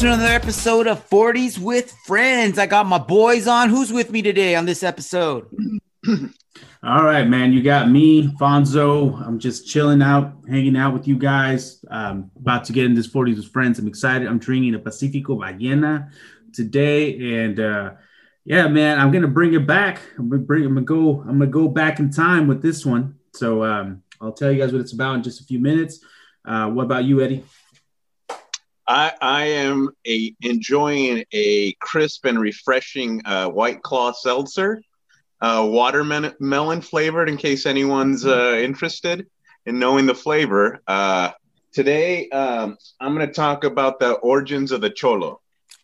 to another episode of 40s with Friends. I got my boys on. Who's with me today on this episode? All right, man. You got me, Fonzo. I'm just chilling out, hanging out with you guys. Um, about to get in this 40s with Friends. I'm excited. I'm drinking a Pacifico Ballena today, and uh, yeah, man, I'm gonna bring it back. I'm gonna bring. I'm gonna go. I'm gonna go back in time with this one. So um, I'll tell you guys what it's about in just a few minutes. Uh, what about you, Eddie? I, I am a enjoying a crisp and refreshing uh, White Claw seltzer, uh, watermelon flavored. In case anyone's uh, interested in knowing the flavor, uh, today um, I'm going to talk about the origins of the cholo.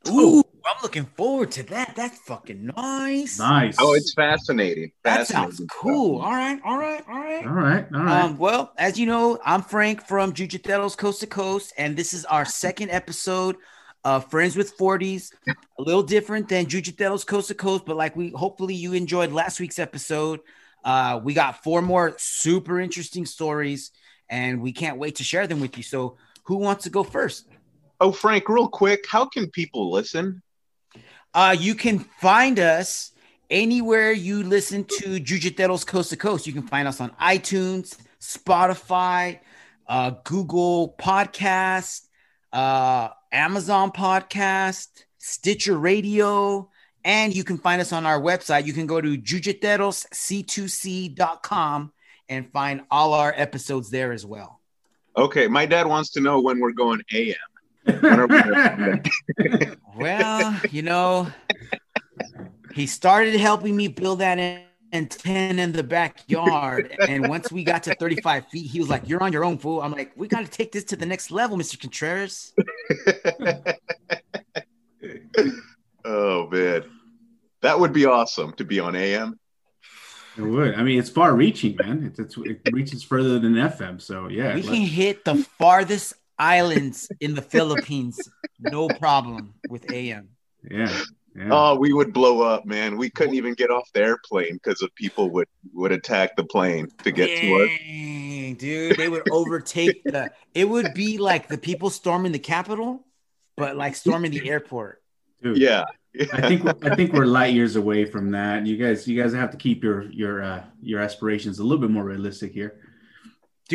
Ooh, I'm looking forward to that. That's fucking nice. Nice. Oh, it's fascinating. That fascinating sounds cool. All right, all right, all right. all right. All right. Um, well, as you know, I'm Frank from Jujuteros Coast to Coast, and this is our second episode of Friends with 40s. A little different than Jujuteros Coast to Coast, but like we hopefully you enjoyed last week's episode. Uh, we got four more super interesting stories, and we can't wait to share them with you. So, who wants to go first? Oh, Frank, real quick, how can people listen? Uh, you can find us anywhere you listen to Jujuteros Coast to Coast. You can find us on iTunes, Spotify, uh, Google Podcast, uh, Amazon Podcast, Stitcher Radio, and you can find us on our website. You can go to jujuterosc2c.com and find all our episodes there as well. Okay, my dad wants to know when we're going AM. When are we gonna- Well, you know, he started helping me build that antenna in the backyard. And once we got to 35 feet, he was like, You're on your own, fool. I'm like, We got to take this to the next level, Mr. Contreras. oh man, that would be awesome to be on AM. It would. I mean, it's far reaching, man. It's, it's, it reaches further than FM. So yeah. we can hit the farthest islands in the Philippines, no problem with AM. yeah. Yeah. Oh, we would blow up, man. We couldn't even get off the airplane because of people would would attack the plane to get to us. Dude, they would overtake the. It would be like the people storming the Capitol, but like storming the airport. Dude, Yeah. I think I think we're light years away from that. You guys, you guys have to keep your your uh, your aspirations a little bit more realistic here.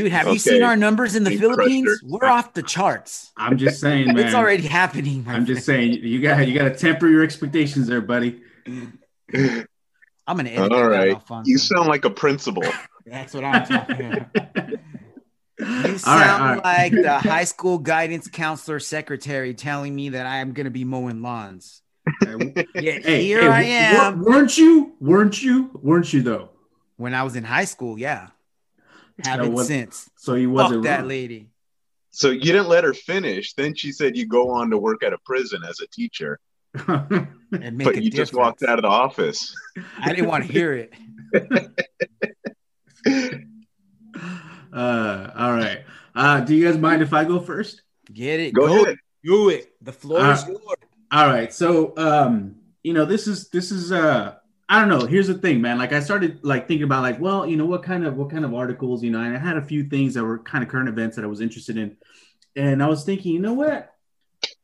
Dude, have you seen our numbers in the Big Philippines? pressure. We're off the charts. I'm just saying, man. It's already happening. I'm just saying, you got you got to temper your expectations there, buddy. I'm gonna edit All that right. You sound like a principal. That's what I'm talking about. You All sound right, all right. like the high school guidance counselor secretary telling me that I am gonna be mowing lawns. Yeah, Hey, here hey, I w- am. Weren't you? Weren't you? Weren't you though? When I was in high school, yeah. So Haven't what- since. So he wasn't that wrong. lady. So you didn't let her finish. Then she said you go on to work at a prison as a teacher, And make but a you just walked out of the office. I didn't want to hear it. uh, all right. Uh, do you guys mind if I go first? Get it. Go ahead. Do it. The floor is Uh, yours. All right. So, um, you know, this is this is uh I don't know. Here's the thing, man. Like I started like thinking about like, well, you know, what kind of what kind of articles, you know, and I had a few things that were kind of current events that I was interested in. And I was thinking, you know what?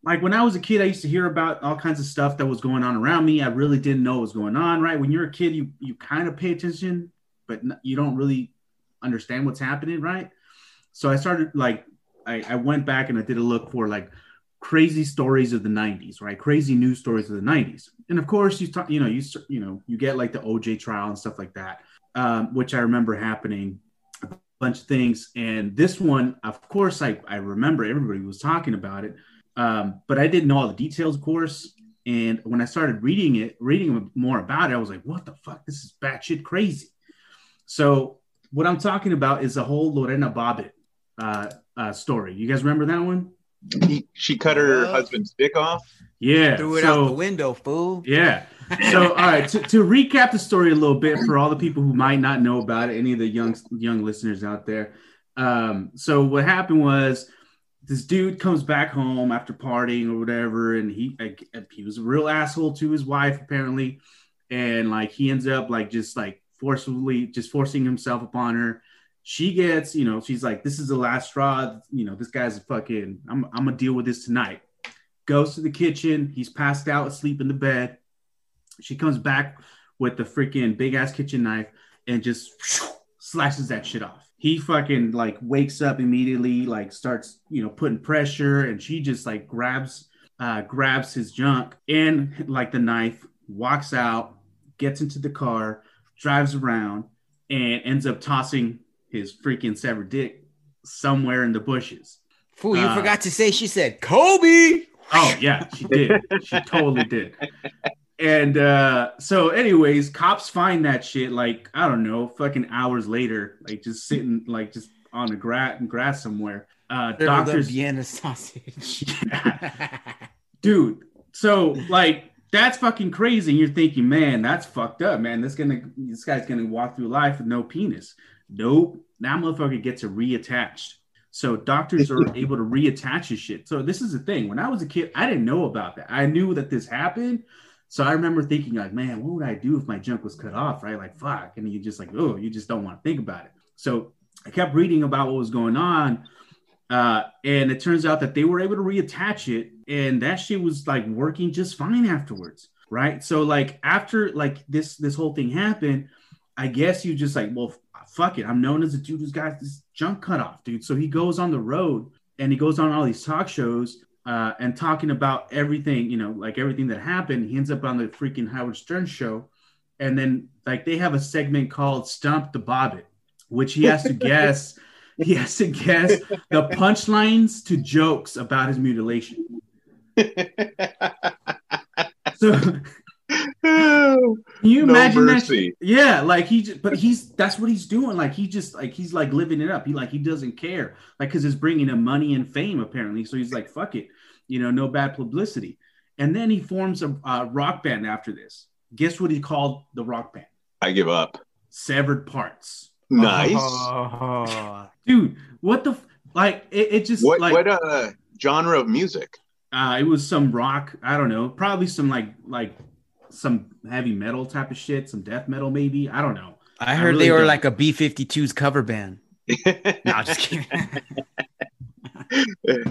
Like when I was a kid, I used to hear about all kinds of stuff that was going on around me. I really didn't know what was going on, right? When you're a kid, you you kind of pay attention, but you don't really understand what's happening, right? So I started like I, I went back and I did a look for like crazy stories of the 90s right? Crazy news stories of the 90s and of course you talk you know you you know you get like the oj trial and stuff like that um, which i remember happening a bunch of things. And this one of course i, I remember everybody was talking about it um, but i didn't know all the details of course. And when i started reading it reading more about it i was like what the fuck? This is batshit crazy. So what i'm talking about is the whole lorena bobbitt uh, uh, story. You guys remember that one He, she cut her Well. husband's dick off. yeah Threw it so- out the window, fool. Yeah. So, all right. To, to recap the story a little bit for all the people who might not know about it, any of the young young listeners out there. Um, so what happened was this dude comes back home after partying or whatever, and he like, he was a real asshole to his wife apparently, and like he ends up like just like forcefully just forcing himself upon her. She gets, you know, she's like, this is the last straw. You know, this guy's a fucking. I'm I'm gonna deal with this tonight. goes to the kitchen. He's passed out asleep in the bed. She comes back with the freaking big ass kitchen knife and just slashes that shit off. He fucking like wakes up immediately, like starts, you know, putting pressure, and she just like grabs uh grabs his junk and like the knife, walks out, gets into the car, drives around, and ends up tossing his freaking severed dick somewhere in the bushes. Fool, you Uh, forgot to say she said Kobe. Oh yeah, she did. she totally did. And uh so anyways, cops find that shit like I don't know, fucking hours later, like just sitting like just on the grass grass somewhere. Uh Doctors Vienna sausage. dude. So like that's fucking crazy. And you're thinking, man, that's fucked up, man. This gonna this guy's gonna walk through life with no penis. Nope. That motherfucker gets it reattached. So doctors are able to reattach his shit. So this is the thing. When I was a kid, I didn't know about that. I knew that this happened. So I remember thinking, like, man, what would I do if my junk was cut off? Right? Like, fuck. And you just like, oh, you just don't want to think about it. So I kept reading about what was going on. Uh, and it turns out that they were able to reattach it, and that shit was like working just fine afterwards, right? So like after like this this whole thing happened, I guess you just like, well, fuck it, I'm known as a dude who's got this junk cut off, dude. So he goes on the road and he goes on all these talk shows uh, and talking about everything, you know, like everything that happened. He ends up on the freaking Howard Stern show, and then like they have a segment called "Stump the Bobbitt," which he has to guess. He has to guess the punchlines to jokes about his mutilation. So you no imagine that? Yeah, like he just, but he's that's what he's doing. Like he just like he's like living it up. He like he doesn't care, like because it's bringing him money and fame apparently. So he's like, fuck it, you know, no bad publicity. And then he forms a uh, rock band after this. Guess what he called the rock band? I give up. Severed Parts, Nice. Oh. dude. What the f- like? It, it just what like what uh genre of music? Uh, it was some rock. I don't know. Probably some like like some heavy metal type of shit. Some death metal, maybe. I don't know. I heard really they were don't. like a B 52's cover band. No, just kidding.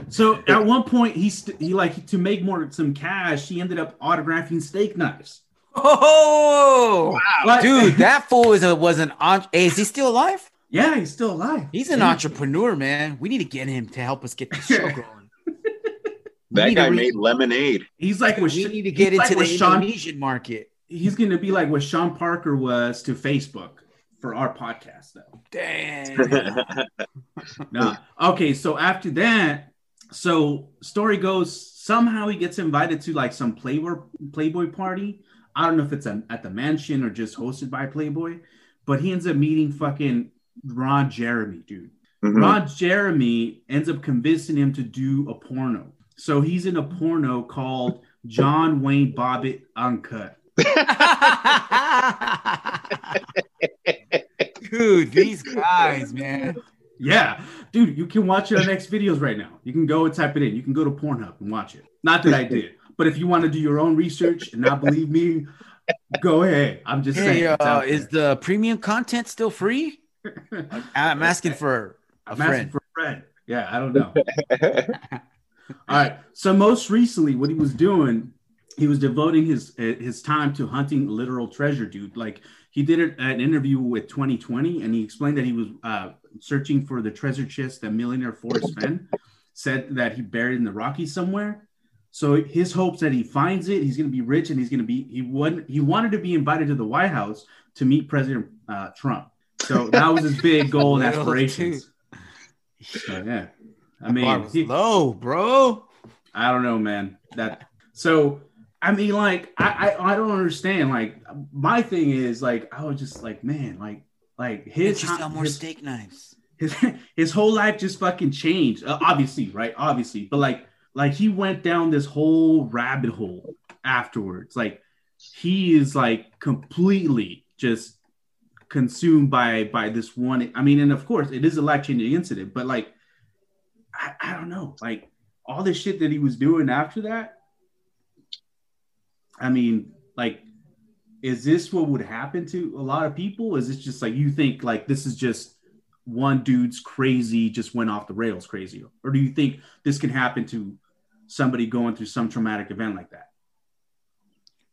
So at one point, he st- he like to make more some cash. He ended up autographing steak knives. oh, Like- dude, that fool is a, was an on. Hey, is he still alive? yeah, he's still alive. He's an Yeah. entrepreneur, man. We need to get him to help us get the show going. We that guy re- made lemonade. He's like what We Sh- need to get he's like into what the Sean. Indonesian market. He's gonna be like what Sean Parker was to Facebook for our podcast, though. Dang. No. Okay, so after that, so story goes somehow he gets invited to like some Playboy Playboy party. I don't know if it's a, at the mansion or just hosted by Playboy, but he ends up meeting fucking Ron Jeremy, dude. Mhm. Ron Jeremy ends up convincing him to do a porno. So he's in a porno called John Wayne Bobbitt Uncut. Dude, these guys, man. Yeah, dude, you can watch it on X videos right now. You can go and type it in. You can go to Pornhub and watch it. Not that I did, but if you want to do your own research and not believe me, go ahead. I'm just saying. Hey, it's uh, is the premium content still free? I'm asking for a I'm asking for a friend. Yeah, I don't know. All right. So most recently, what he was doing, he was devoting his his time to hunting literal treasure, dude. Like he did it at an interview with 2020, and he explained that he was uh, searching for the treasure chest that millionaire Forrest Fenn said that he buried in the Rockies somewhere. So his hopes that he finds it, he's going to be rich, and he's going to be he wanted he wanted to be invited to the White House to meet President uh, Trump. So that was his big goal and aspirations. So, yeah, I mean, he- low, bro. I don't know, man. That so I mean, like, I, I I don't understand. Like, my thing is like I was just like, man, like like his His, sell more his, steak knives. his, his whole life just fucking changed. Uh, obviously, right? Obviously, but like like he went down this whole rabbit hole afterwards. Like he is like completely just consumed by by this one. I mean, and of course, it is a life changing incident, but like I, I don't know, like all the shit that he was doing after that. I mean, like, is this what would happen to a lot of people? Is this just like you think like this is just one dude's crazy, just went off the rails crazy? Or do you think this can happen to somebody going through some traumatic event like that.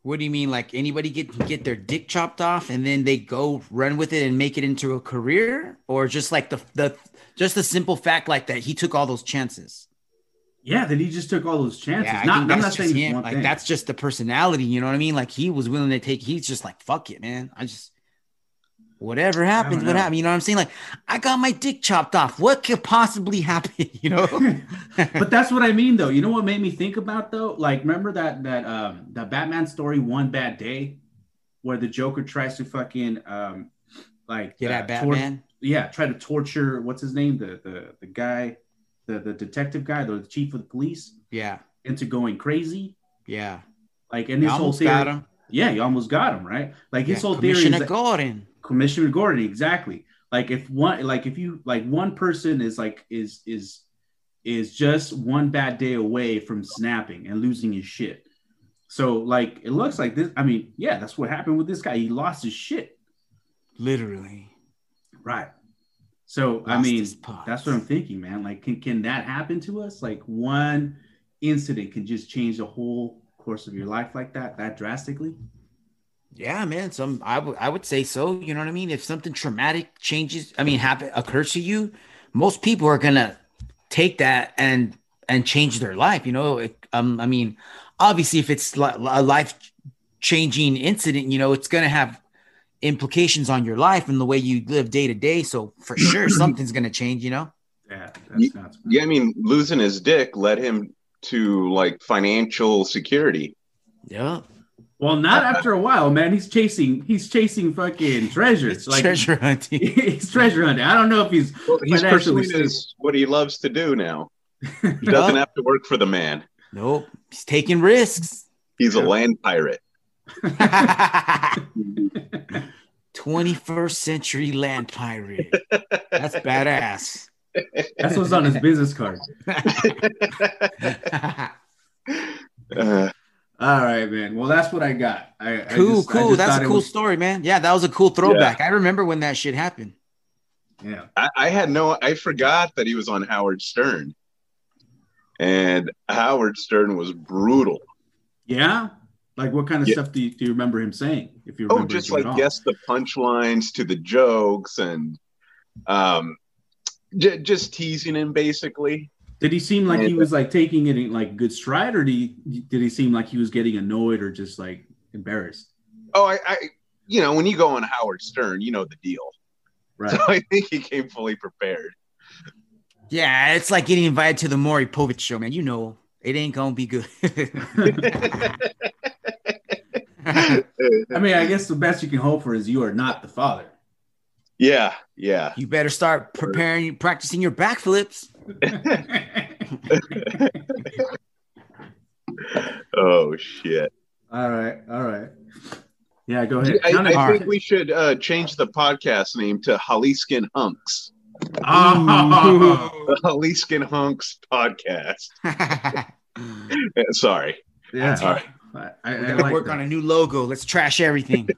What do you mean? Like anybody get get their dick chopped off and then they go run with it and make it into a career, or just like the the just the simple fact like that he took all those chances. Yeah, that he just took all those chances. Yeah, not, think I'm that's not saying Like thing. that's just the personality. You know what I mean? Like he was willing to take. He's just like fuck it, man. I just whatever happens, what know. happened. You know what I'm saying? Like I got my dick chopped off. What could possibly happen? You know? but that's what I mean, though. You know what made me think about though? Like, remember that that um that Batman story, One Bad Day, where the Joker tries to fucking um like Get uh, at tor- Batman. yeah, try to torture what's his name, the the the guy, the the detective guy, the chief of the police, yeah, into going crazy. yeah. Like, and You his whole theory, yeah, you almost got him right. Like his Yeah, whole theory is that- Gordon. Commissioner Gordon, exactly. Like if one, like if you, like one person is like is is is just one bad day away from snapping and losing his shit. So like it looks like this. I mean, yeah, that's what happened with this guy. He lost his shit. Literally. Right. So I mean, that's what I'm thinking, man. Like, can can that happen to us? Like one incident can just change the whole course of your life like that, that drastically. Yeah, man. Some I would I would say so. You know what I mean? If something traumatic changes, I mean, happen occurs to you, most people are gonna take that and and change their life. You know, it, um, I mean, obviously, if it's li- a life changing incident, you know, it's gonna have implications on your life and the way you live day to day. So for sure, something's gonna change. You know? Yeah, that's Yeah, I mean, losing his dick led him to like financial security. Yeah. Well, not after a while, man. He's chasing. He's chasing fucking treasures. It's like treasure hunting. he's treasure hunting. I don't know if he's. Well, he's pursuing his, what he loves to do now. He doesn't have to work for the man. Nope. He's taking risks. He's a land pirate. 21st century land pirate. That's badass. That's what's on his business card. Uh, All right, man. Well, that's what I got. I, I cool, just- I cool. just That's a cool was- story, man. Yeah, that was a cool throwback. I remember when that shit happened. yeah. I, I had no, I forgot that he was on Howard Stern. And Howard Stern was brutal. Yeah. Like, what kind of Yeah. stuff do you, do you remember him saying? If you Oh, just like guess the punchlines to the jokes and um, j- just teasing him basically. Did he seem like he was like taking it in like good stride, or did he did he seem like he was getting annoyed or just like embarrassed? Oh, I, I, you know, when you go on Howard Stern, you know the deal. Right. So I think he came fully prepared. Yeah, it's like getting invited to the Maury Povich show, man. You know, it ain't gonna be good. I mean, I guess the best you can hope for is you are not the father. Yeah, yeah. you better start preparing, practicing your backflips. Oh shit. all right, all right. Yeah, go ahead. I, I think we should uh, change the podcast name to Jaliscan Hunks. Oh, The Jaliscan Hunks podcast. Sorry. yeah. All right. I, I, We're I gonna like work that. on a new logo. Let's trash everything.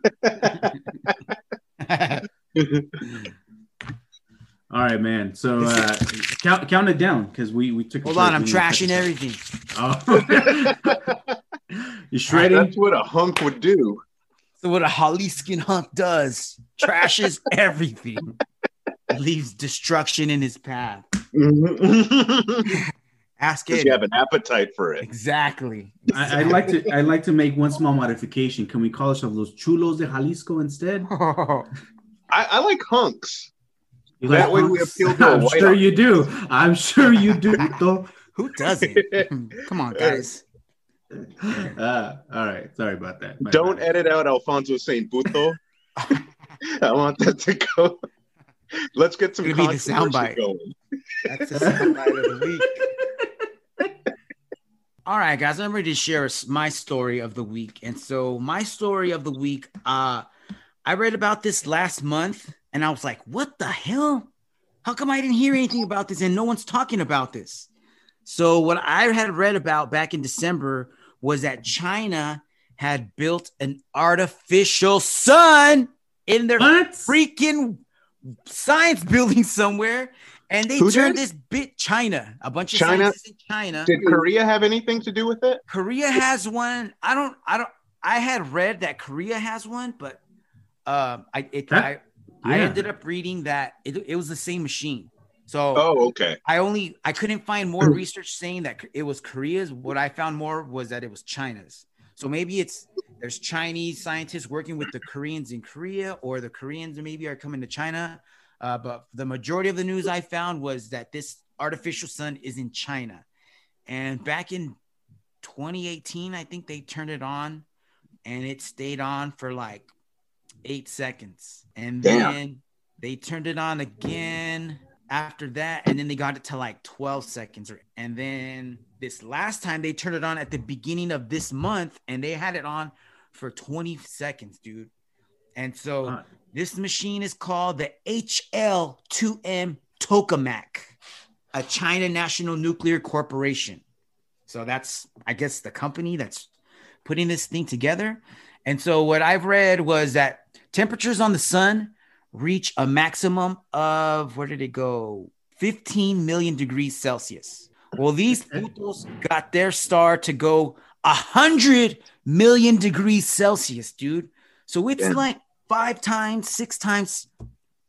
All right, man. So uh, count count it down because we we took. Hold break. on, I'm We need to trashing everything. Oh. You're shredding. That's what a hunk would do. So what a Jaliscan hunk does, trashes everything, leaves destruction in his path. Ask it. you have an appetite for it. Exactly. I, I'd like to. I'd like to make one small modification. Can we call ourselves los chulos de Jalisco instead? I, I like hunks. You That way we hunks? appeal to a I'm sure audience. you do. I'm sure you do. Puto. Who doesn't? Come on, guys. Uh, all right. Sorry about that. My Don't bad. edit out Alfonso Saint Puto. I want that to go. Let's get some It's gonna be the controversy soundbite. going. That's the soundbite of the week. All right, guys, I'm ready to share my story of the week. And so, my story of the week, uh, I read about this last month and I was like, what the hell? How come I didn't hear anything about this and no one's talking about this? So, what I had read about back in December was that China had built an artificial sun in their What? freaking science building somewhere And they Who turned did? this bit China, a bunch of China? in China. Did Korea have anything to do with it? Korea has one. I don't. I don't. I had read that Korea has one, but um, I it, That- I I ended up reading that it, it was the same machine. So Oh, okay. I only I couldn't find more research saying that it was Korea's. What I found more was that it was China's. So maybe it's there's Chinese scientists working with the Koreans in Korea, or the Koreans maybe are coming to China. Uh, but the majority of the news I found was that this artificial sun is in China, and back in 2018, I think they turned it on, and it stayed on for like eight seconds, and Damn. then they turned it on again after that, and then they got it to like 12 seconds, or- and then this last time they turned it on at the beginning of this month, and they had it on for 20 seconds, dude. And so Uh, this machine is called the HL2M Tokamak, a China National Nuclear Corporation. So that's, I guess, the company that's putting this thing together. And so what I've read was that temperatures on the sun reach a maximum of, where did it go? 15 million degrees Celsius. Well, these putos got their star to go 100 million degrees Celsius, dude. So it's Damn. like five times, six times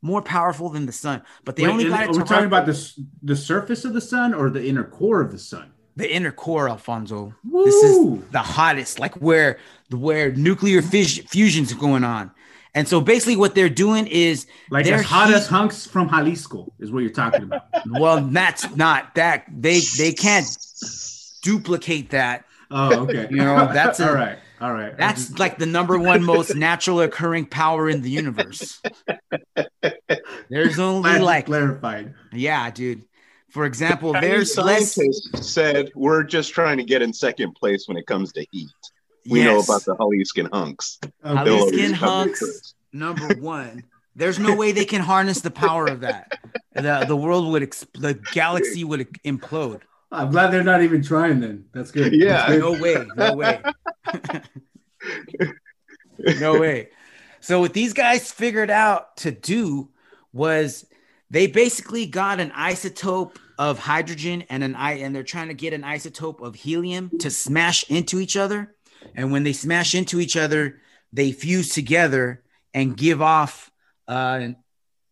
more powerful than the sun. But they Wait, only got it. Are we talking run about the the surface of the sun or the inner core of the sun? the inner core, Alfonso. This is the hottest, like where where nuclear fis- fusion's going on. And so basically, what they're doing is, Like they're as hot heat- as hunks from Jalisco is what you're talking about. well, that's not that they they can't duplicate that. Oh, okay. You know, that's a- all right. All right. That's like the number one most natural occurring power in the universe. There's only Glad like, clarified. yeah, dude. For example, Chinese there's less. scientists said we're just trying to get in second place when it comes to heat. We know about the Jaliscan hunks. Okay. Jaliscan They'll always come hunks. number one. There's no way they can harness the power of that. The the world would ex- the galaxy would implode. I'm glad they're not even trying. Then that's good. Yeah. That's good. No way, no way, no way. So what these guys figured out to do was they basically got an isotope of hydrogen and an i and they're trying to get an isotope of helium to smash into each other. And when they smash into each other, they fuse together and give off uh,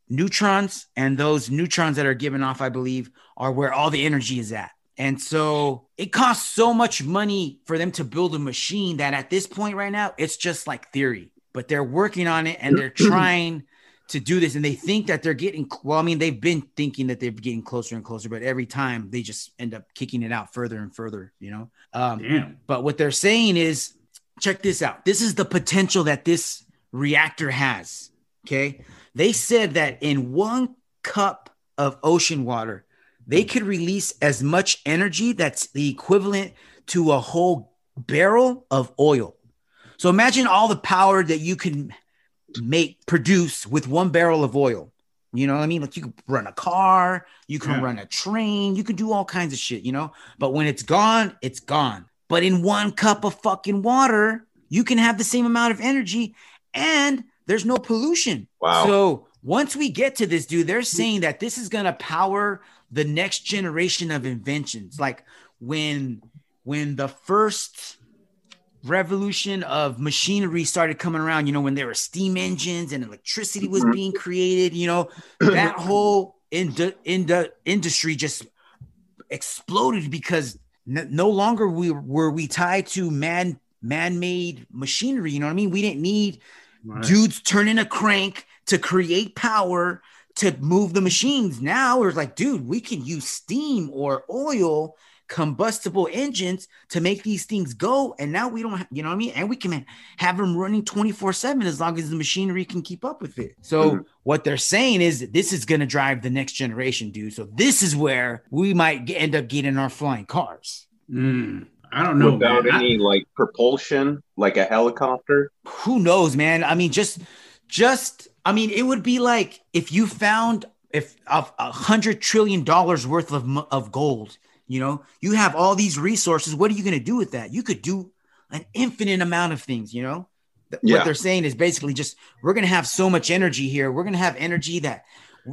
neutrons. And those neutrons that are given off, I believe, are where all the energy is at. And so it costs so much money for them to build a machine that at this point right now, it's just like theory. But they're working on it and they're trying to do this. And they think that they're getting, well, I mean, they've been thinking that they're getting closer and closer, but every time they just end up kicking it out further and further, you know? Um, Damn. but what they're saying is, check this out. This is the potential that this reactor has. Okay. They said that in one cup of ocean water, they could release as much energy that's the equivalent to a whole barrel of oil. So imagine all the power that you can make produce with one barrel of oil. You know what I mean? Like you can run a car, you can Yeah. run a train, you can do all kinds of shit, you know? But when it's gone, it's gone. But in one cup of fucking water, you can have the same amount of energy and there's no pollution. Wow. So once we get to this, dude, they're saying that this is gonna power the next generation of inventions. Like when when the first revolution of machinery started coming around, you know, when there were steam engines and electricity was Mhm. being created, you know, that whole in the, in the industry just exploded because no longer we were we tied to man man-made machinery, you know what I mean? We didn't need Right. dudes turning a crank to create power to move the machines. Now we're like, dude, we can use steam or oil combustible engines to make these things go. And now we don't, ha- you know what I mean? And we can have them running 24 7 as long as the machinery can keep up with it. So, Mhm. what they're saying is this is going to drive the next generation, dude. So, this is where we might get, end up getting our flying cars. Mm, I don't know. Without man. I- any like propulsion, like a helicopter. who knows man i mean just just i mean it would be like if you found if a hundred trillion dollars worth of of gold you know you have all these resources what are you going to do with that you could do an infinite amount of things you know Th- Yeah. what they're saying is basically just we're going to have so much energy here we're going to have energy that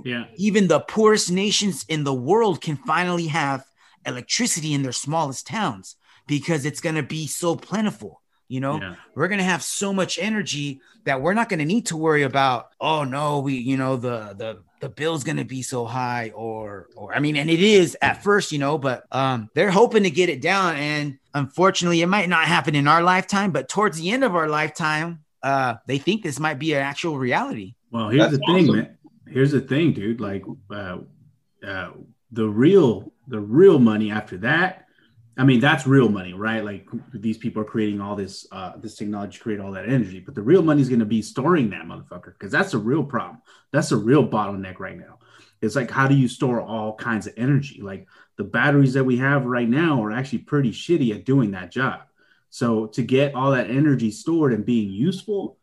Yeah. Even the poorest nations in the world can finally have electricity in their smallest towns because it's going to be so plentiful. You know, Yeah. we're going to have so much energy that we're not going to need to worry about, oh no, we, you know, the, the, the bill's going to be so high or, or, I mean, and it is at first, you know, but um, they're hoping to get it down. And unfortunately, it might not happen in our lifetime, but towards the end of our lifetime, uh, they think this might be an actual reality. Well, here's That's the thing, awesome. man. Here's the thing, dude. Like, uh, uh, the real, the real money after that. I mean, that's real money, right? Like these people are creating all this, uh, this technology to create all that energy. But the real money is going to be storing that motherfucker because that's a real problem. That's a real bottleneck right now. It's like, how do you store all kinds of energy? Like the batteries that we have right now are actually pretty shitty at doing that job. So to get all that energy stored and being useful,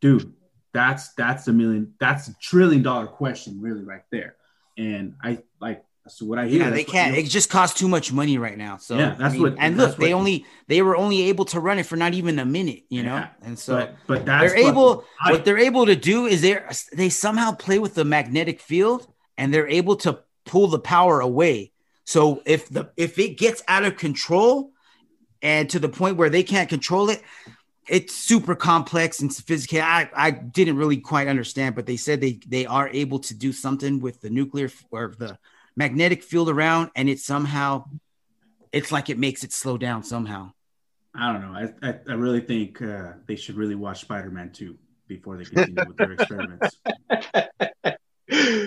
dude, that's that's a million, that's a trillion dollar question, really, right there. And I like so what I hear. Yeah, they that's can't. It just costs too much money right now. So Yeah, that's I mean, what- And look, they what- only they were only able to run it for not even a minute, you know. Yeah, And so but but that's they're able. hype. What they're able to do is they they somehow play with the magnetic field, and they're able to pull the power away. So if the if it gets out of control, and to the point where they can't control it, it's super complex and sophisticated. I, I didn't really quite understand, but they said they they are able to do something with the nuclear or the magnetic field around, and it somehow it's like it makes it slow down somehow. I don't know. I I, I really think uh, they should really watch Spider Man two before they continue with their experiments.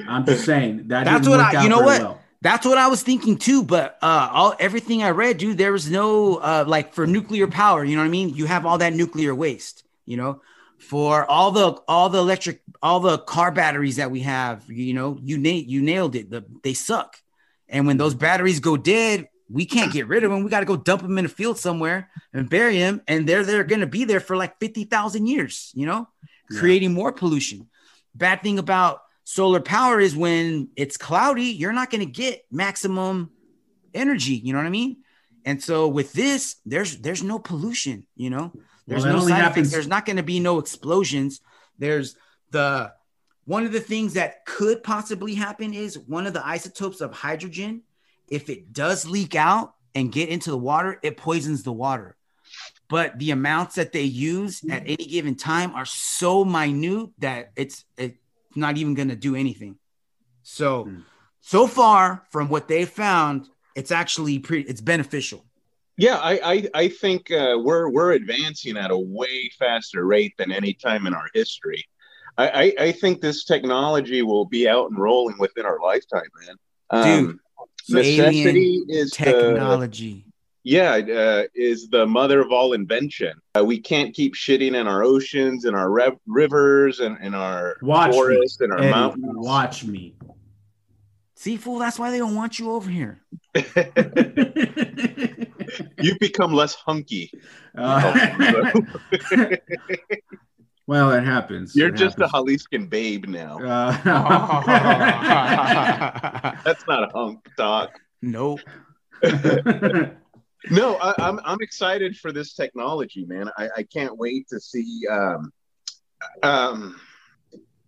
I'm just saying that That's what I- you know what? well. That's what I was thinking too, but uh all everything I read, dude, there was no uh like for nuclear power, you know what I mean? You have all that nuclear waste, you know, for all the all the electric all the car batteries that we have, you know, you na- you nailed it. The, they suck. And when those batteries go dead, we can't get rid of them. We got to go dump them in a field somewhere and bury them and they're they're going to be there for like 50,000 years, you know, Yeah. creating more pollution. Bad thing about solar power is when it's cloudy, you're not going to get maximum energy. You know what I mean? And so with this, there's there's no pollution. You know, there's that no side happens- effects. There's not going to be no explosions. There's the one of the things that could possibly happen is one of the isotopes of hydrogen. If it does leak out and get into the water, it poisons the water. But the amounts that they use at any given time are so minute that it's it's not even going to do anything. So, Hmm. so far from what they found, it's actually pretty. It's beneficial. Yeah, I I, I think uh, we're we're advancing at a way faster rate than any time in our history. I, I, I think this technology will be out and rolling within our lifetime, man. Um, Dude, necessity is the, Technology. yeah uh, is the mother of all invention. Uh, we can't keep shitting in our oceans and our rev- rivers and in our Watch me, forests and our Eddie, mountains. watch me. See, fool. That's why they don't want you over here. You've become less hunky. Uh, well, it happens. You're It just a happens. Jaliscan babe now. Uh, That's not a hunk talk. nope. No, I, I'm I'm excited for this technology, man. I, I can't wait to see. Um, um,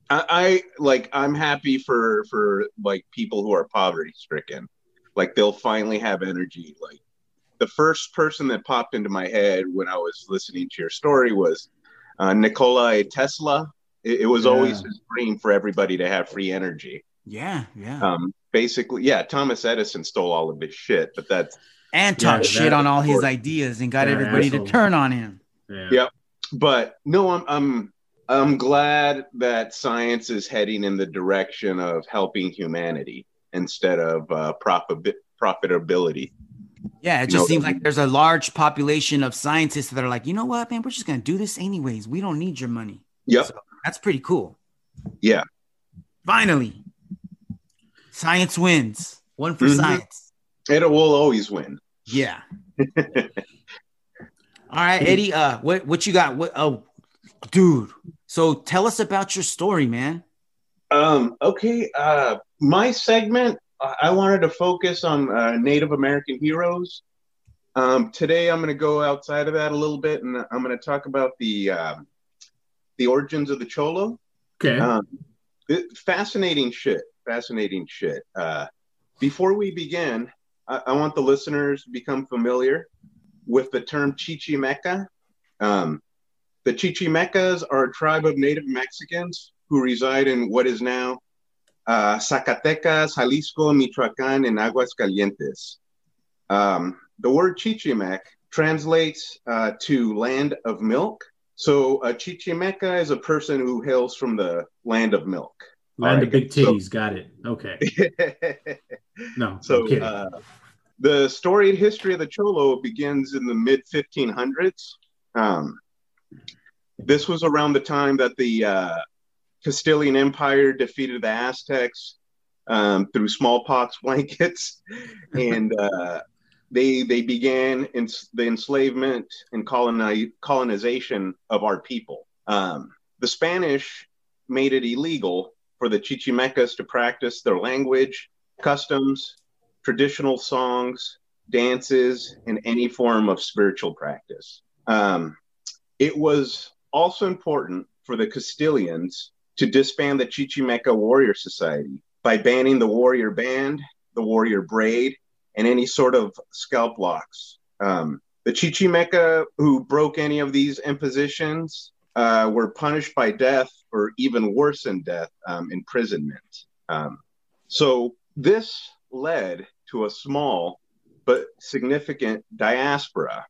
I, I like. I'm happy for for like people who are poverty stricken. Like they'll finally have energy. Like the first person that popped into my head when I was listening to your story was uh, Nikola Tesla. It, it was Yeah. always his dream for everybody to have free energy. Yeah, yeah. Um, basically, yeah. Thomas Edison stole all of his shit, but that's and Yeah, shit on all his ideas and got Yeah, everybody asshole. to turn on him. yeah. Yep. but no i'm i'm i'm glad that science is heading in the direction of helping humanity instead of uh, profit profitability Yeah, it just know- seems like there's a large population of scientists that are like, you know what, man, we're just gonna do this anyways. We don't need your money. yep So that's pretty cool. Yeah. Finally, science wins. One for Mhm. science. it will always win Yeah. All right, Eddie. Uh, what what you got? What? Oh, dude. So tell us about your story, man. um okay uh my segment i I wanted to focus on uh, native american heroes um today i'm going to go outside of that a little bit and i'm going to talk about the um the origins of the cholo Okay. Um, it- fascinating shit. Fascinating shit. Uh, before we begin, I, I want the listeners to become familiar with the term Chichimeca. Um, the Chichimecas are a tribe of native Mexicans who reside in what is now uh, Zacatecas, Jalisco, Michoacan, and Aguascalientes. Um, the word Chichimec translates uh, to land of milk. So a Chichimeca is a person who hails from the land of milk. Land All of big right, so- titties. Got it. Okay. No. so uh, the storied history of the Cholo begins in the mid 1500s. Um, this was around the time that the uh, Castilian Empire defeated the Aztecs um, through smallpox blankets, and uh, they they began in the enslavement and coloni- colonization of our people. Um, the Spanish made it illegal for the Chichimecas to practice their language, customs, traditional songs, dances, and any form of spiritual practice. Um, it was also important for the Castilians to disband the Chichimeca Warrior Society by banning the warrior band, the warrior braid, and any sort of scalp locks. Um, the Chichimeca who broke any of these impositions uh, were punished by death, or even worse than death, um, imprisonment. Um, so this led to a small but significant diaspora,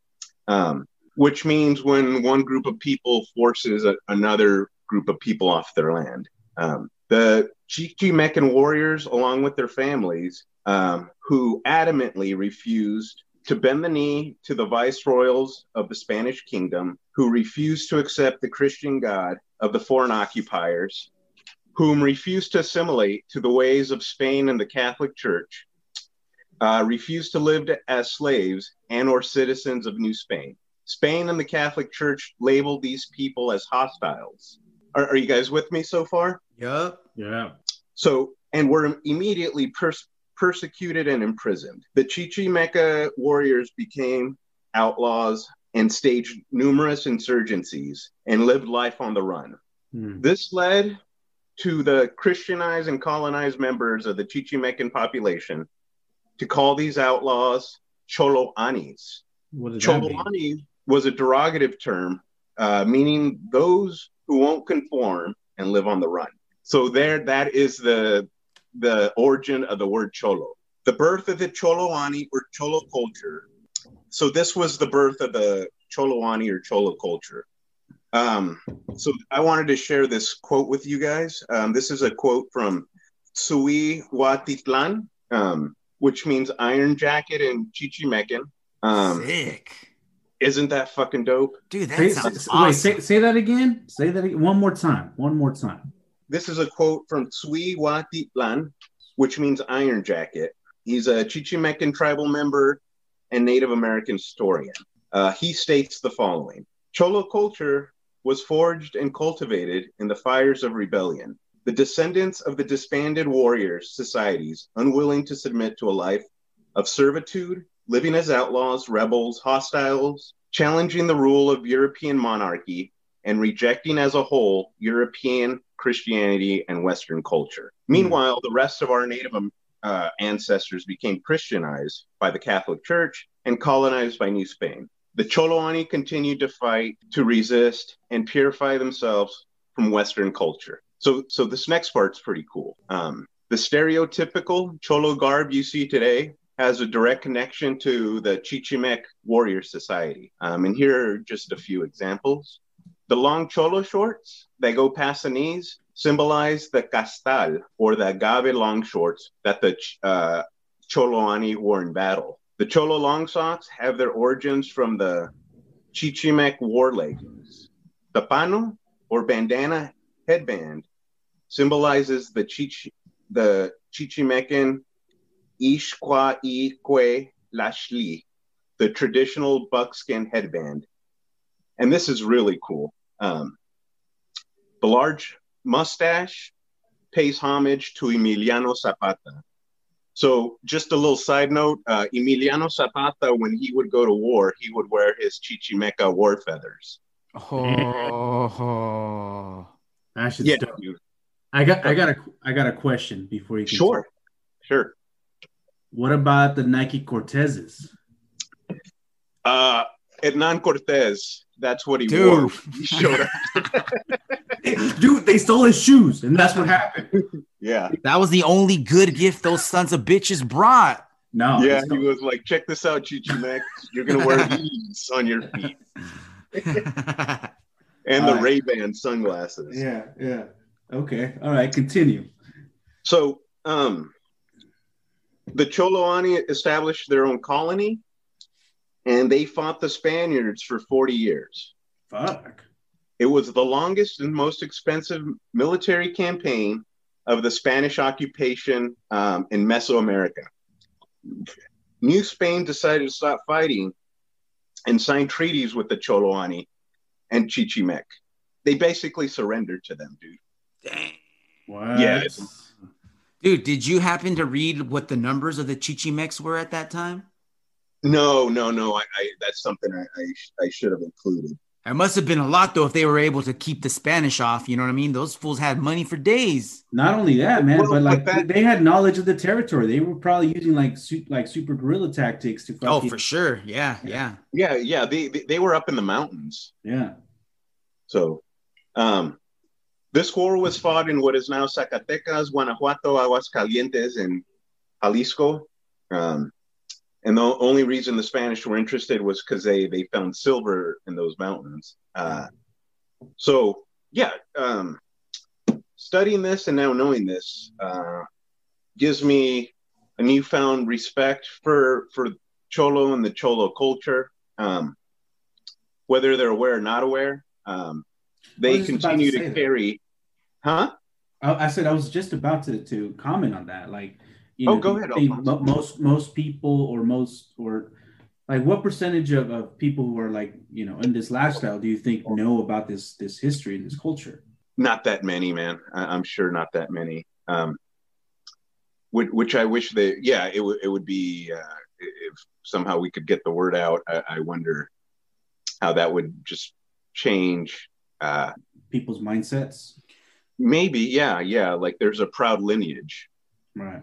um, which means when one group of people forces a, another group of people off their land. Um, the Chichimecan warriors, along with their families, um, who adamantly refused to bend the knee to the viceroyals of the Spanish kingdom, who refused to accept the Christian God of the foreign occupiers, whom refused to assimilate to the ways of Spain and the Catholic Church, uh, refused to live as slaves and or citizens of New Spain. Spain and the Catholic Church labeled these people as hostiles. Are, are you guys with me so far? Yup. yeah. So, and were immediately pers- persecuted and imprisoned. The Chichimeca warriors became outlaws and staged numerous insurgencies and lived life on the run. Hmm. This led to the Christianized and colonized members of the Chichimecan population to call these outlaws Choloanis. What does that mean? Chololani was a derogative term uh, meaning those who won't conform and live on the run. So there, that is the the origin of the word cholo. The birth of the Choloani or Cholo culture. So this was the birth of the Choloani or Cholo culture. Um, so I wanted to share this quote with you guys. Um, this is a quote from Sui Huatitlan, um, which means iron jacket in Chichimecan. Um, Sick. Isn't that fucking dope? Dude, that Say, sounds awesome. Wait, say, say that again. Say that again. one more time. One more time. This is a quote from Tsui Huatitlan, which means iron jacket. He's a Chichimecan tribal member and Native American historian. Uh, he states the following Cholo culture was forged and cultivated in the fires of rebellion. The descendants of the disbanded warriors societies, unwilling to submit to a life of servitude, living as outlaws, rebels, hostiles, challenging the rule of European monarchy, and rejecting as a whole European Christianity and Western culture. Meanwhile, the rest of our native um, uh, ancestors became Christianized by the Catholic Church and colonized by New Spain. The Choloani continued to fight to resist and purify themselves from Western culture. So, so this next part's pretty cool. Um, the stereotypical Cholo garb you see today has a direct connection to the Chichimec warrior society. Um, and here are just a few examples. The long cholo shorts that go past the knees symbolize the castal or the agave long shorts that the uh, Choloani wore in battle. The cholo long socks have their origins from the Chichimec war leggings. The pano or bandana headband symbolizes the Chich the Chichimecan Ishkwa Ikwe Lashli, the traditional buckskin headband. And this is really cool. Um, the large mustache pays homage to Emiliano Zapata. So, just a little side note uh, Emiliano Zapata, when he would go to war, he would wear his Chichimeca war feathers. Oh, That shit's Yeah, dope. I got I got a I got a question before you. Sure, talk. sure. What about the Nike Cortezes? Uh, Hernan Cortez. That's what he Dude. wore. He showed up. Dude, they stole his shoes, and that's what happened. Yeah, That was the only good gift those sons of bitches brought. No, yeah. they He was like, "Check this out, Chichimec. You're gonna wear these on your feet and the Alright. Ray Ban sunglasses." Yeah, yeah. Okay. All right. Continue. So, um, the Choloani established their own colony, and they fought the Spaniards for 40 years. Fuck. It was the longest and most expensive military campaign of the Spanish occupation um, in Mesoamerica. New Spain decided to stop fighting and signed treaties with the Choloani and Chichimec. They basically surrendered to them, dude. Dang. What? Yeah, it's- Dude, did you happen to read what the numbers of the Chichimecs were at that time? No, no, no. I, I that's something I, I, sh- I should have included. It must have been a lot though if they were able to keep the Spanish off. You know what I mean? Those fools had money for days. Not only that, man, Well, but like but that- they had knowledge of the territory. They were probably using like su- like super guerrilla tactics to fucking. Oh, for sure. Yeah, yeah. Yeah, yeah. They, they they were up in the mountains. Yeah. So, um, this war was fought in what is now Zacatecas, Guanajuato, Aguascalientes, and Jalisco. Um, and the only reason the Spanish were interested was because they they found silver in those mountains. Uh, so yeah, um, studying this and now knowing this uh, gives me a newfound respect for for Cholo and the Cholo culture. Um, whether they're aware or not aware, um, they was just about continue to to, carry. Huh? I, I said I was just about to, to comment on that. Like, you Oh, know, go ahead, mo- most most people or most or like what percentage of, of people who are like you know in this lifestyle do you think know about this this history and this culture? Not that many, man. I, I'm sure not that many. Um, which, which I wish they, yeah, it would it would be uh, if somehow we could get the word out. I, I wonder how that would just change. Uh, People's mindsets, maybe, yeah, yeah. Like there's a proud lineage right?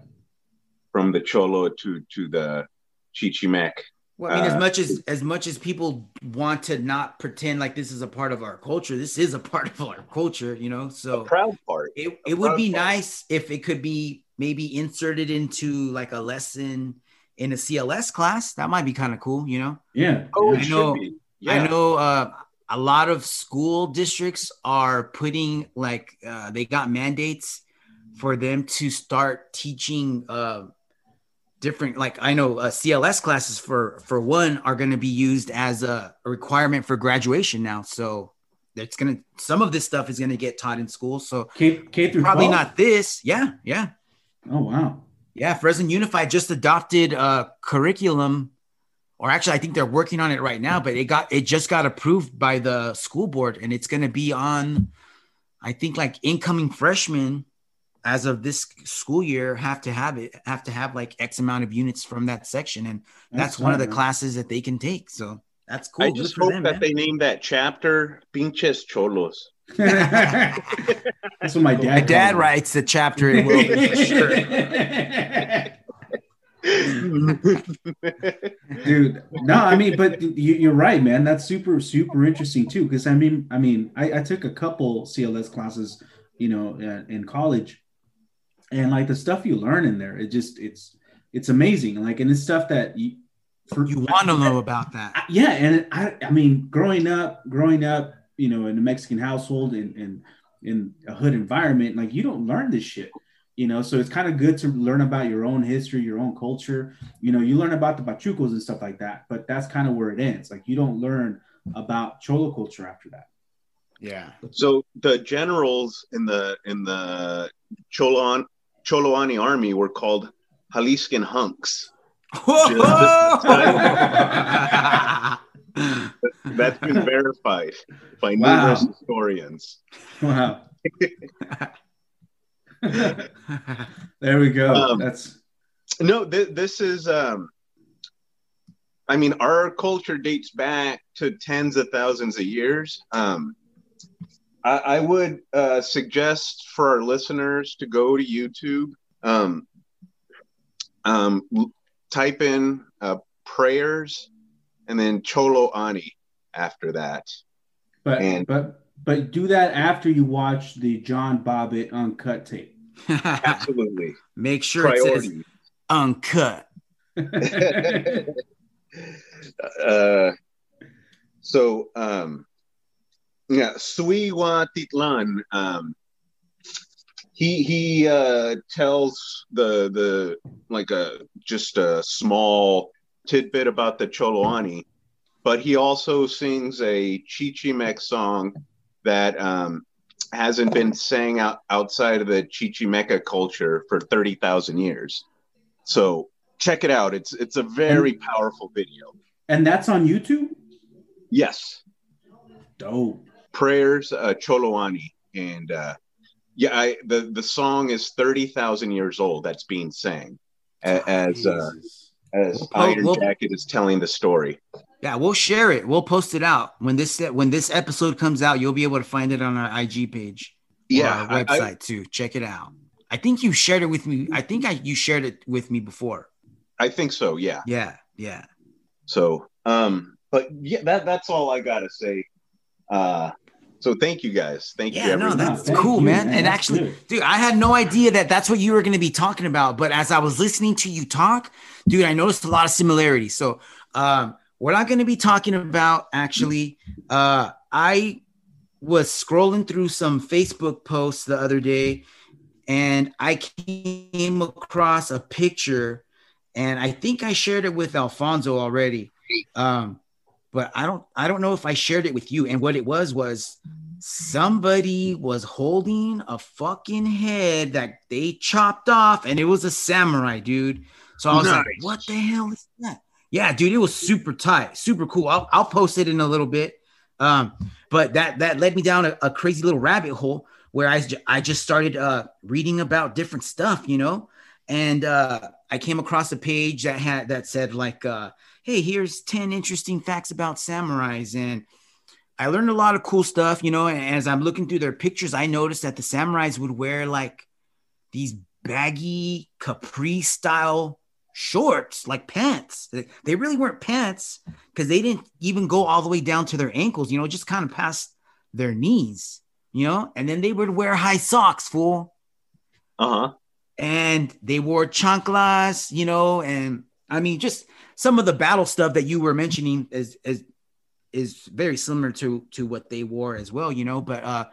from the Cholo to to the Chichimec. Well, I mean, as Uh, much as as much as people want to not pretend like this is a part of our culture, this is a part of our culture, you know. So proud part. it, it would be part. nice if it could be maybe inserted into like a lesson in a CLS class. That might be kind of cool, you know. Yeah. Oh, yeah. it I should know- be. Yeah. I know uh, a lot of school districts are putting like uh, they got mandates for them to start teaching uh, different. Like I know uh, CLS classes for for one are going to be used as a, a requirement for graduation now. So it's gonna some of this stuff is gonna get taught in school. So K, K through probably 12? not this. Yeah, yeah. Oh wow. Yeah, Fresno Unified just adopted a curriculum, or actually, I think they're working on it right now. But it got it just got approved by the school board, and it's going to be on. I think like incoming freshmen, as of this school year, have to have it have to have like X amount of units from that section, and that's, one of the man. classes that they can take. So that's cool. I Good just hope them, that man. they name that chapter "Pinches Cholos." That's what my dad. My dad writes the chapter. It will be for sure. Dude, no, I mean, but you, you're right, man. That's super, super interesting too. Because I mean, I mean, I, I took a couple CLS classes, you know, uh, in college, and like the stuff you learn in there, it just it's it's amazing. Like, and it's stuff that you for, You want to know about that? I- yeah, and I, I mean, growing up, growing up, you know, in a Mexican household and in, in a hood environment, like you don't learn this shit, you know. So it's kind of good to learn about your own history, your own culture. You know, you learn about the Pachucos and stuff like that, but that's kind of where it ends. Like you don't learn about Cholo culture after that. Yeah. So the generals in the in the Choloan Choloani army were called Jaliscan hunks. That's been verified by Wow. numerous historians. Wow. there we go. Um, that's No, th- this is. Um, I mean, our culture dates back to tens of thousands of years. Um, I, I would uh, suggest for our listeners to go to YouTube, um, um, type in uh, prayers, and then Cholo Ani after that. But And- but but do that after you watch the John Bobbitt uncut tape. Absolutely, Make sure it says uncut. uh, so um, yeah, Suiwa Titlan. Um, he he uh, tells the the like a just a small tidbit about the Choloani, but he also sings a Chichimex song that um, hasn't been sang out outside of the Chichimeca culture for thirty thousand years. So check it out. It's it's a very powerful video. and that's on YouTube? Yes, Dope. prayers uh, Choloani, and uh, yeah, I, the the song is thirty thousand years old. That's being sang a- as uh, as We'll Iron we'll- Jacket is telling the story. Yeah, we'll share it. We'll post it out when this when this episode comes out. You'll be able to find it on our IG page, or Yeah, our website I, too. Check it out. I think you shared it with me. I think I you shared it with me before. I think so. Yeah. Yeah, yeah. So, um, but yeah, that that's all I gotta say. Uh, so thank you guys. Thank you. Yeah, no, that's thank cool, you, man. man. And That's actually, good. dude, I had no idea that that's what you were going to be talking about. But as I was listening to you talk, dude, I noticed a lot of similarities. So, um, what I'm going to be talking about, actually, uh, I was scrolling through some Facebook posts the other day, and I came across a picture, and I think I shared it with Alfonso already. Um, but I don't, I don't know if I shared it with you. And what it was was somebody was holding a fucking head that they chopped off, and it was a samurai, dude. So I was like, what the hell is that? Yeah, dude, it was super tight, super cool. I'll, I'll post it in a little bit. Um, but that that led me down a, a crazy little rabbit hole where I, I just started uh, reading about different stuff, you know, and uh, I came across a page that had that said like, uh, "Hey, here's ten interesting facts about samurais," and I learned a lot of cool stuff, you know. And as I'm looking through their pictures, I noticed that the samurais would wear like these baggy capri style shorts, like pants. They- really weren't pants because they didn't even go all the way down to their ankles, you know, just kind of past their knees, you know. And then they would wear high socks, fool Uh huh. and they wore chanclas, you know, and I mean, just some of the battle stuff that you were mentioning is is is very similar to to what they wore as well, you know. But uh,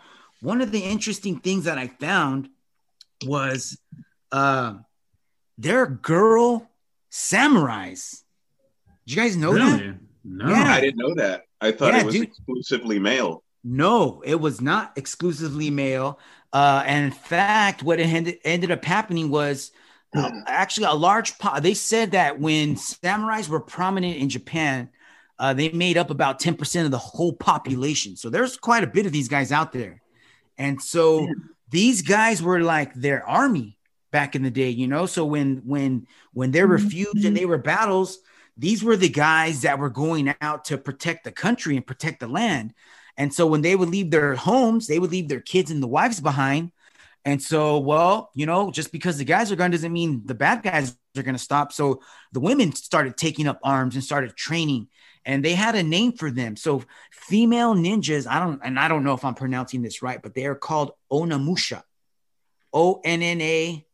one of the interesting things that I found was uh, they're girl samurais. Did you guys know that? No. Yeah. I didn't know that. I thought Yeah, it was dude. exclusively male. No, it was not exclusively male. Uh, and in fact, what it ended, ended up happening was uh, actually a large po- They said that when samurais were prominent in Japan, uh, they made up about 10% of the whole population. So there's quite a bit of these guys out there. And so these guys were like their army back in the day, you know? So when, when, when there were mm-hmm. feuds and mm-hmm. they were battles, these were the guys that were going out to protect the country and protect the land. And so when they would leave their homes, they would leave their kids and the wives behind. And so, well, you know, just because the guys are gone doesn't mean the bad guys are going to stop. So the women started taking up arms and started training, and they had a name for them. So female ninjas, I don't, and I don't know if I'm pronouncing this right, but they are called Onnamusha, O N N A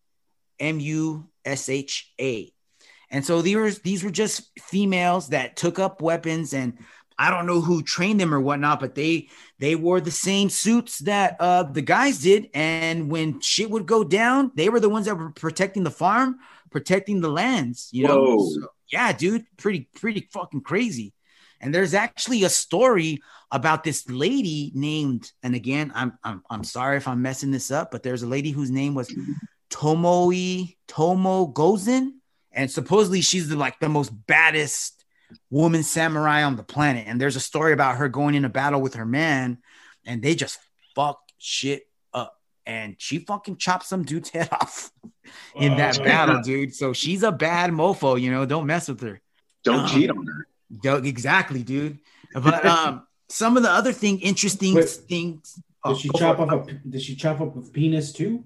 M U S H A. And so these were, these were just females that took up weapons and I don't know who trained them or whatnot, but they they wore the same suits that uh the guys did. And when shit would go down, they were the ones that were protecting the farm, protecting the lands, you know. So, yeah, dude, pretty, pretty fucking crazy. And there's actually a story about this lady named, and again, I'm I'm I'm sorry if I'm messing this up, but there's a lady whose name was Tomoe Tomo Gozen, and supposedly she's the like the most baddest woman samurai on the planet. And there's a story about her going in a battle with her man, and they just fuck shit up. And she fucking chopped some dude's head off in that Wow. battle, dude. So she's a bad mofo, you know. Don't mess with her. Don't Um, cheat on her. Doug, exactly, dude. But um, some of the other thing, interesting Wait. things. Did she chop for it. off a? Did she chop up a penis too?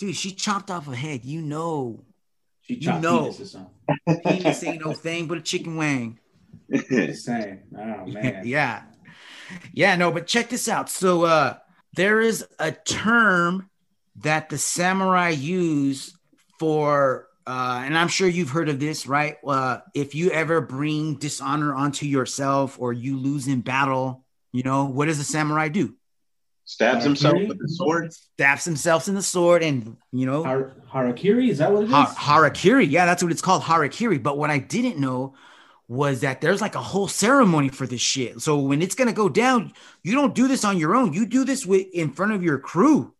Dude, she chopped off a head. You know, She You know. penis ain't no thing but a chicken wing. Just saying. Oh man. yeah. Yeah, no, but check this out. So uh there is a term that the samurai use for uh and I'm sure you've heard of this, right? Uh if you ever bring dishonor onto yourself or you lose in battle, you know, what does a samurai do? Stabs himself with a sword. Stabs himself in the sword and, you know, Har- harakiri is that what it is? Ha- harakiri. Yeah, that's what it's called, harakiri. But what I didn't know was that there's like a whole ceremony for this shit. So when it's gonna go down, you don't do this on your own. You do this with in front of your crew,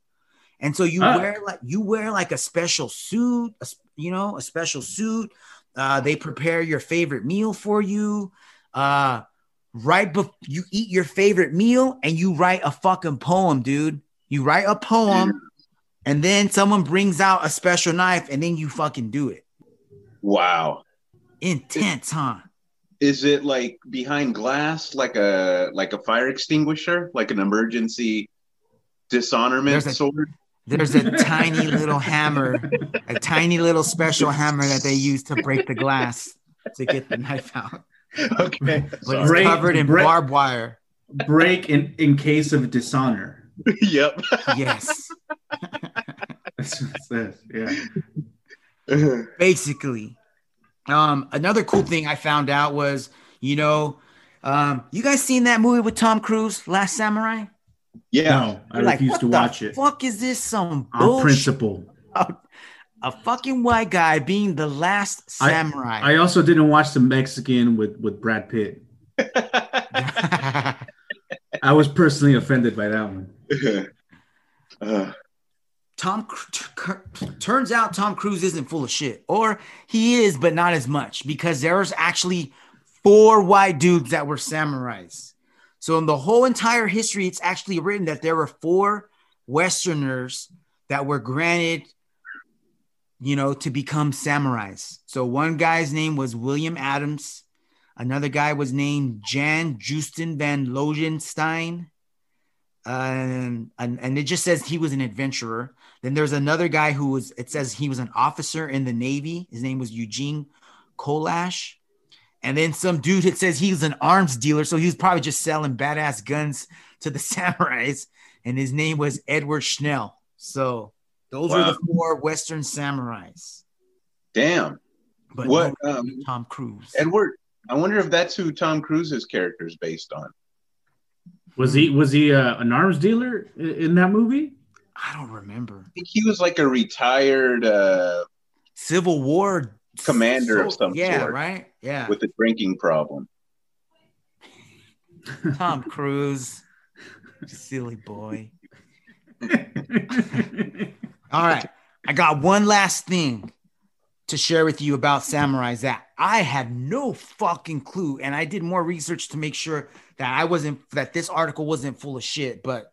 and so you Ah. wear like you wear like a special suit, a s- you know, a special suit. Uh, they prepare your favorite meal for you. Uh, right before you eat your favorite meal, and you write a fucking poem, dude. You write a poem, and then someone brings out a special knife, and then you fucking do it. Wow. Intense, huh? Is it like behind glass, like a like a fire extinguisher, like an emergency dishonorment There's a- sword? There's a tiny little hammer, a tiny little special hammer that they use to break the glass to get the knife out. Okay. But Sorry. it's Break- covered in break- barbed wire. Break in in case of dishonor. yep. Yes, That's what it says. Yeah. basically. Um, another cool thing I found out was, you know, um, you guys seen that movie with Tom Cruise, Last Samurai? yeah. No, I You're like, refuse to the watch it. Fuck, is this some On bullshit? principle. A fucking white guy being the last samurai. I also didn't watch the Mexican with with Brad Pitt. I was personally offended by that one. Uh, Tom turns out Tom Cruise isn't full of shit, or he is, but not as much because there's actually four white dudes that were samurais. So in the whole entire history, it's actually written that there were four Westerners that were granted, you know, to become samurais. So one guy's name was William Adams. Another guy was named Jan Justin van Logenstein. Um, and, and it just says he was an adventurer. Then there's another guy who was, it says he was an officer in the Navy. His name was Eugene Kolash. And then some dude, it says he was an arms dealer. So he was probably just selling badass guns to the samurais. And his name was Edward Schnell. So those are Wow. the four Western samurais. damn. But What no um, Tom Cruise. Edward? I wonder if that's who Tom Cruise's character is based on. Was he was he uh, an arms dealer in that movie? I don't remember. I think he was like a retired uh, Civil War Commander of some yeah, sort. right? Yeah. with a drinking problem. Tom Cruise. Silly boy. All right. I got one last thing to share with you about samurais that I had no fucking clue. And I did more research to make sure that I wasn't, that this article wasn't full of shit. But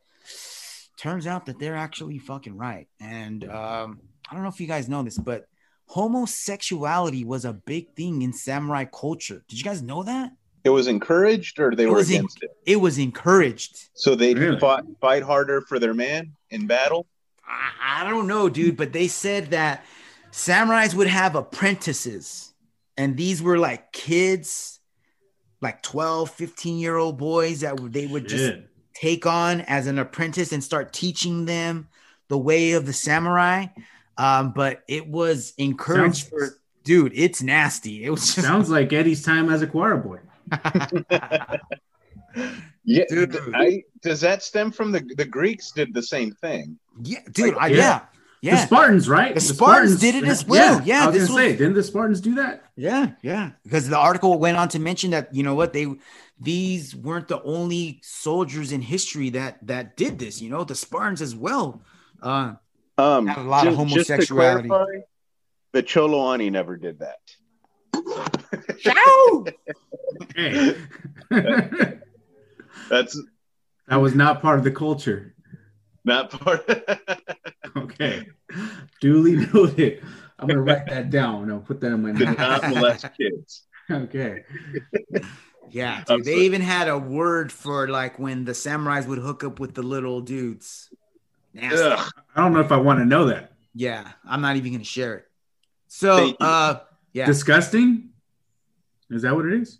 turns out that they're actually fucking right. And um, I don't know if you guys know this, but homosexuality was a big thing in samurai culture. Did you guys know that? It was encouraged, or they It were was en- against it. It was encouraged. So they Really? fought fight harder for their man in battle. I, I don't know, dude, but they said that samurais would have apprentices, and these were like kids, like 12, 15 year old boys that they would just take on as an apprentice and start teaching them the way of the samurai. Um, but it was encouraged Sounds- for dude, it's nasty. It was just Sounds like Eddie's time as a choir boy. Yeah, Dude. I, does that stem from the the Greeks did the same thing? yeah, dude, Like, I, yeah. yeah, The Spartans, right? The Spartans did it as well. Yeah, I was this gonna was- say, didn't the Spartans do that? Yeah, yeah. Because the article went on to mention that you know what they these weren't the only soldiers in history that that did this. You know, the Spartans as well. Uh, Um, Had a lot of ju- just to homosexuality. clarify, the Choloani never did that. Hey. that was not part of the culture. not part. Okay. Duly noted. I'm gonna write that down. I'll put that in my did notes. not molest kids. Okay. Yeah, dude, they even had a word for like when the samurais would hook up with the little dudes. Nasty. Ugh. I don't know if I want to know that. Yeah, I'm not even gonna share it. So, uh, yeah. Disgusting. Is that what it is?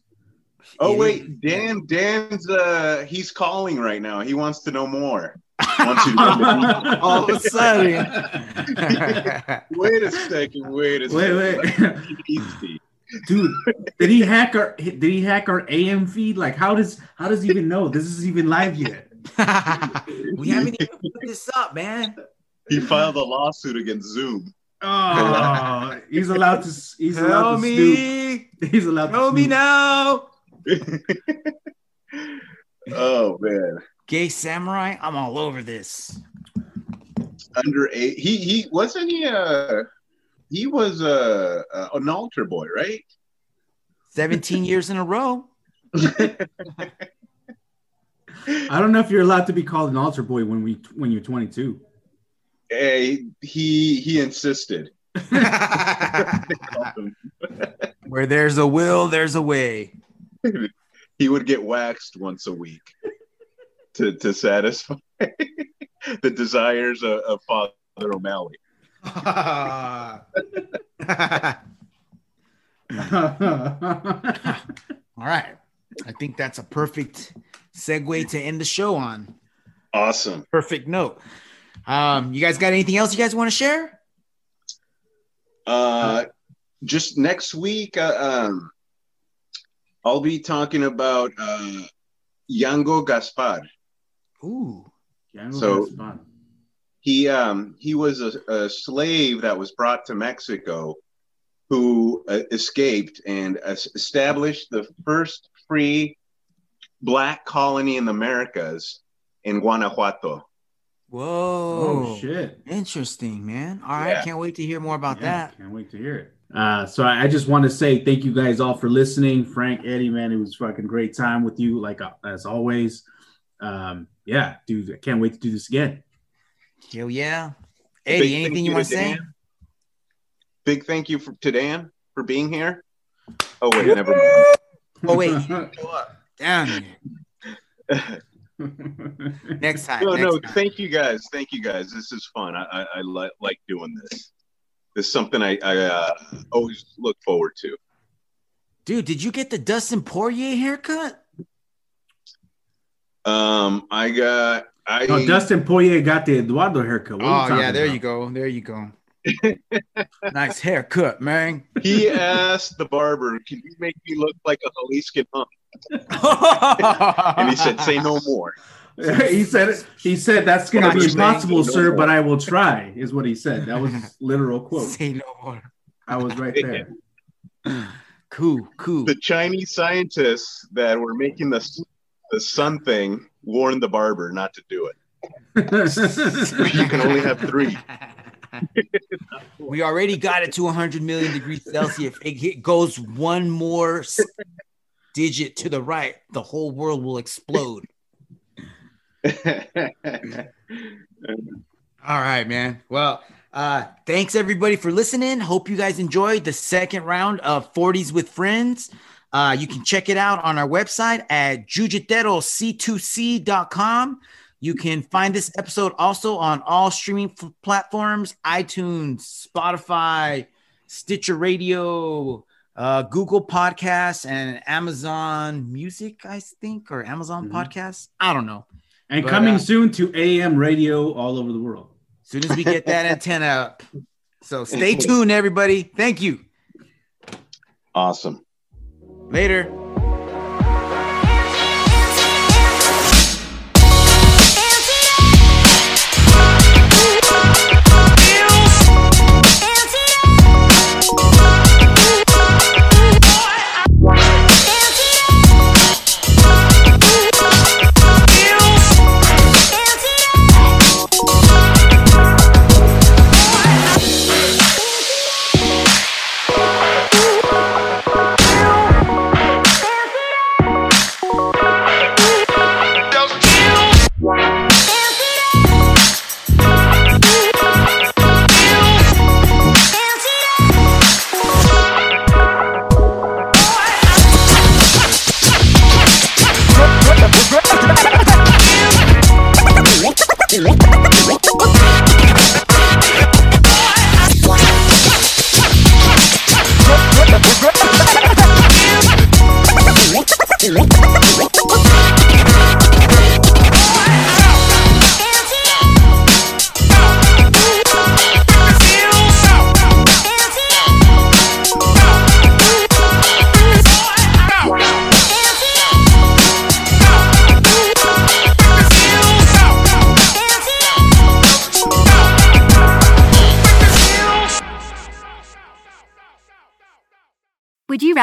Oh It wait, is. Dan. Dan's uh, he's calling right now. He wants to know more. Once you- All of a sudden. wait a second. Wait a Wait, second. wait. Easy. Dude, did he hack our did he hack our AM feed? Like how does how does he even know this is even live yet? we haven't even put this up, man. He filed a lawsuit against Zoom. Oh, he's allowed to he's allowed Tell to me, snoop. He's allowed tell to Tell me now. oh man, Gay samurai, I'm all over this. under eight. He he wasn't he uh he was uh, uh, an altar boy, right? 17 years in a row. I don't know if you're allowed to be called an altar boy when we when you're 22. Hey, he he insisted. Where there's a will, there's a way. he would get waxed once a week to to satisfy the desires of, of Father O'Malley. All right. I think that's a perfect segue to end the show on. Awesome. Perfect note. Um, you guys got anything else you guys want to share? Uh, just next week, uh, um, I'll be talking about uh, Yango Gaspar. Ooh. Yeah, So- that's fun. He um, he was a, a slave that was brought to Mexico, who uh, escaped and es- established the first free black colony in the Americas in Guanajuato. Whoa. Oh shit. Interesting, man. All right. Yeah. Can't wait to hear more about Yeah, that. Can't wait to hear it. Uh, so I, I just want to say thank you guys all for listening. Frank, Eddie, man, it was fucking great time with you, like uh, as always. Um, yeah, dude, I can't wait to do this again. Hell yeah. Big Eddie, thank anything you to want to say? Dan. Big thank you for, to Dan for being here. Oh wait, never mind. Oh, wait. Go. Down. Next time. no, next no. time. Thank you guys. Thank you guys. This is fun. I, I, I li- like doing this. This is something I, I uh, always look forward to. Dude, did you get the Dustin Poirier haircut? Um, I got. I no, Dustin Poirier got the Eduardo haircut. What Oh, talking yeah. There about? you go. There you go. nice haircut, man. he asked the barber, "Can you make me look like a Jaliscan hunk?" And he said, "Say no more." he said he said that's gonna be impossible, No sir, more. but I will try, is what he said. That was literal quote. Say no more. I was right there. Cool, cool. The Chinese scientists that were making the the sun thing warned the barber not to do it. You can only have three. we already got it to 100 million degrees Celsius. If it goes one more digit to the right, the whole world will explode. All right, man. Well, uh, thanks everybody for listening. Hope you guys enjoyed the second round of 40s with Friends. Uh, you can check it out on our website at jujiteroc2c.com. You can find this episode also on all streaming f- platforms iTunes, Spotify, Stitcher Radio, uh, Google Podcasts, and Amazon Music, I think, or Amazon Mhm. Podcasts. I don't know. And But, coming uh, soon to AM radio all over the world. As soon as we get that antenna up. So stay tuned, everybody. Thank you. awesome. Later.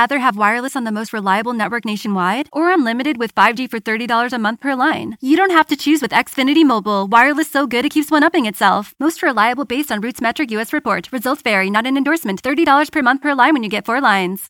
Rather have wireless on the most reliable network nationwide or unlimited with 5G for $30 a month per line? You don't have to choose with Xfinity Mobile. Wireless so good it keeps one upping itself. Most reliable based on RootMetrics US report. Results vary, not an endorsement. $30 per month per line when you get four lines.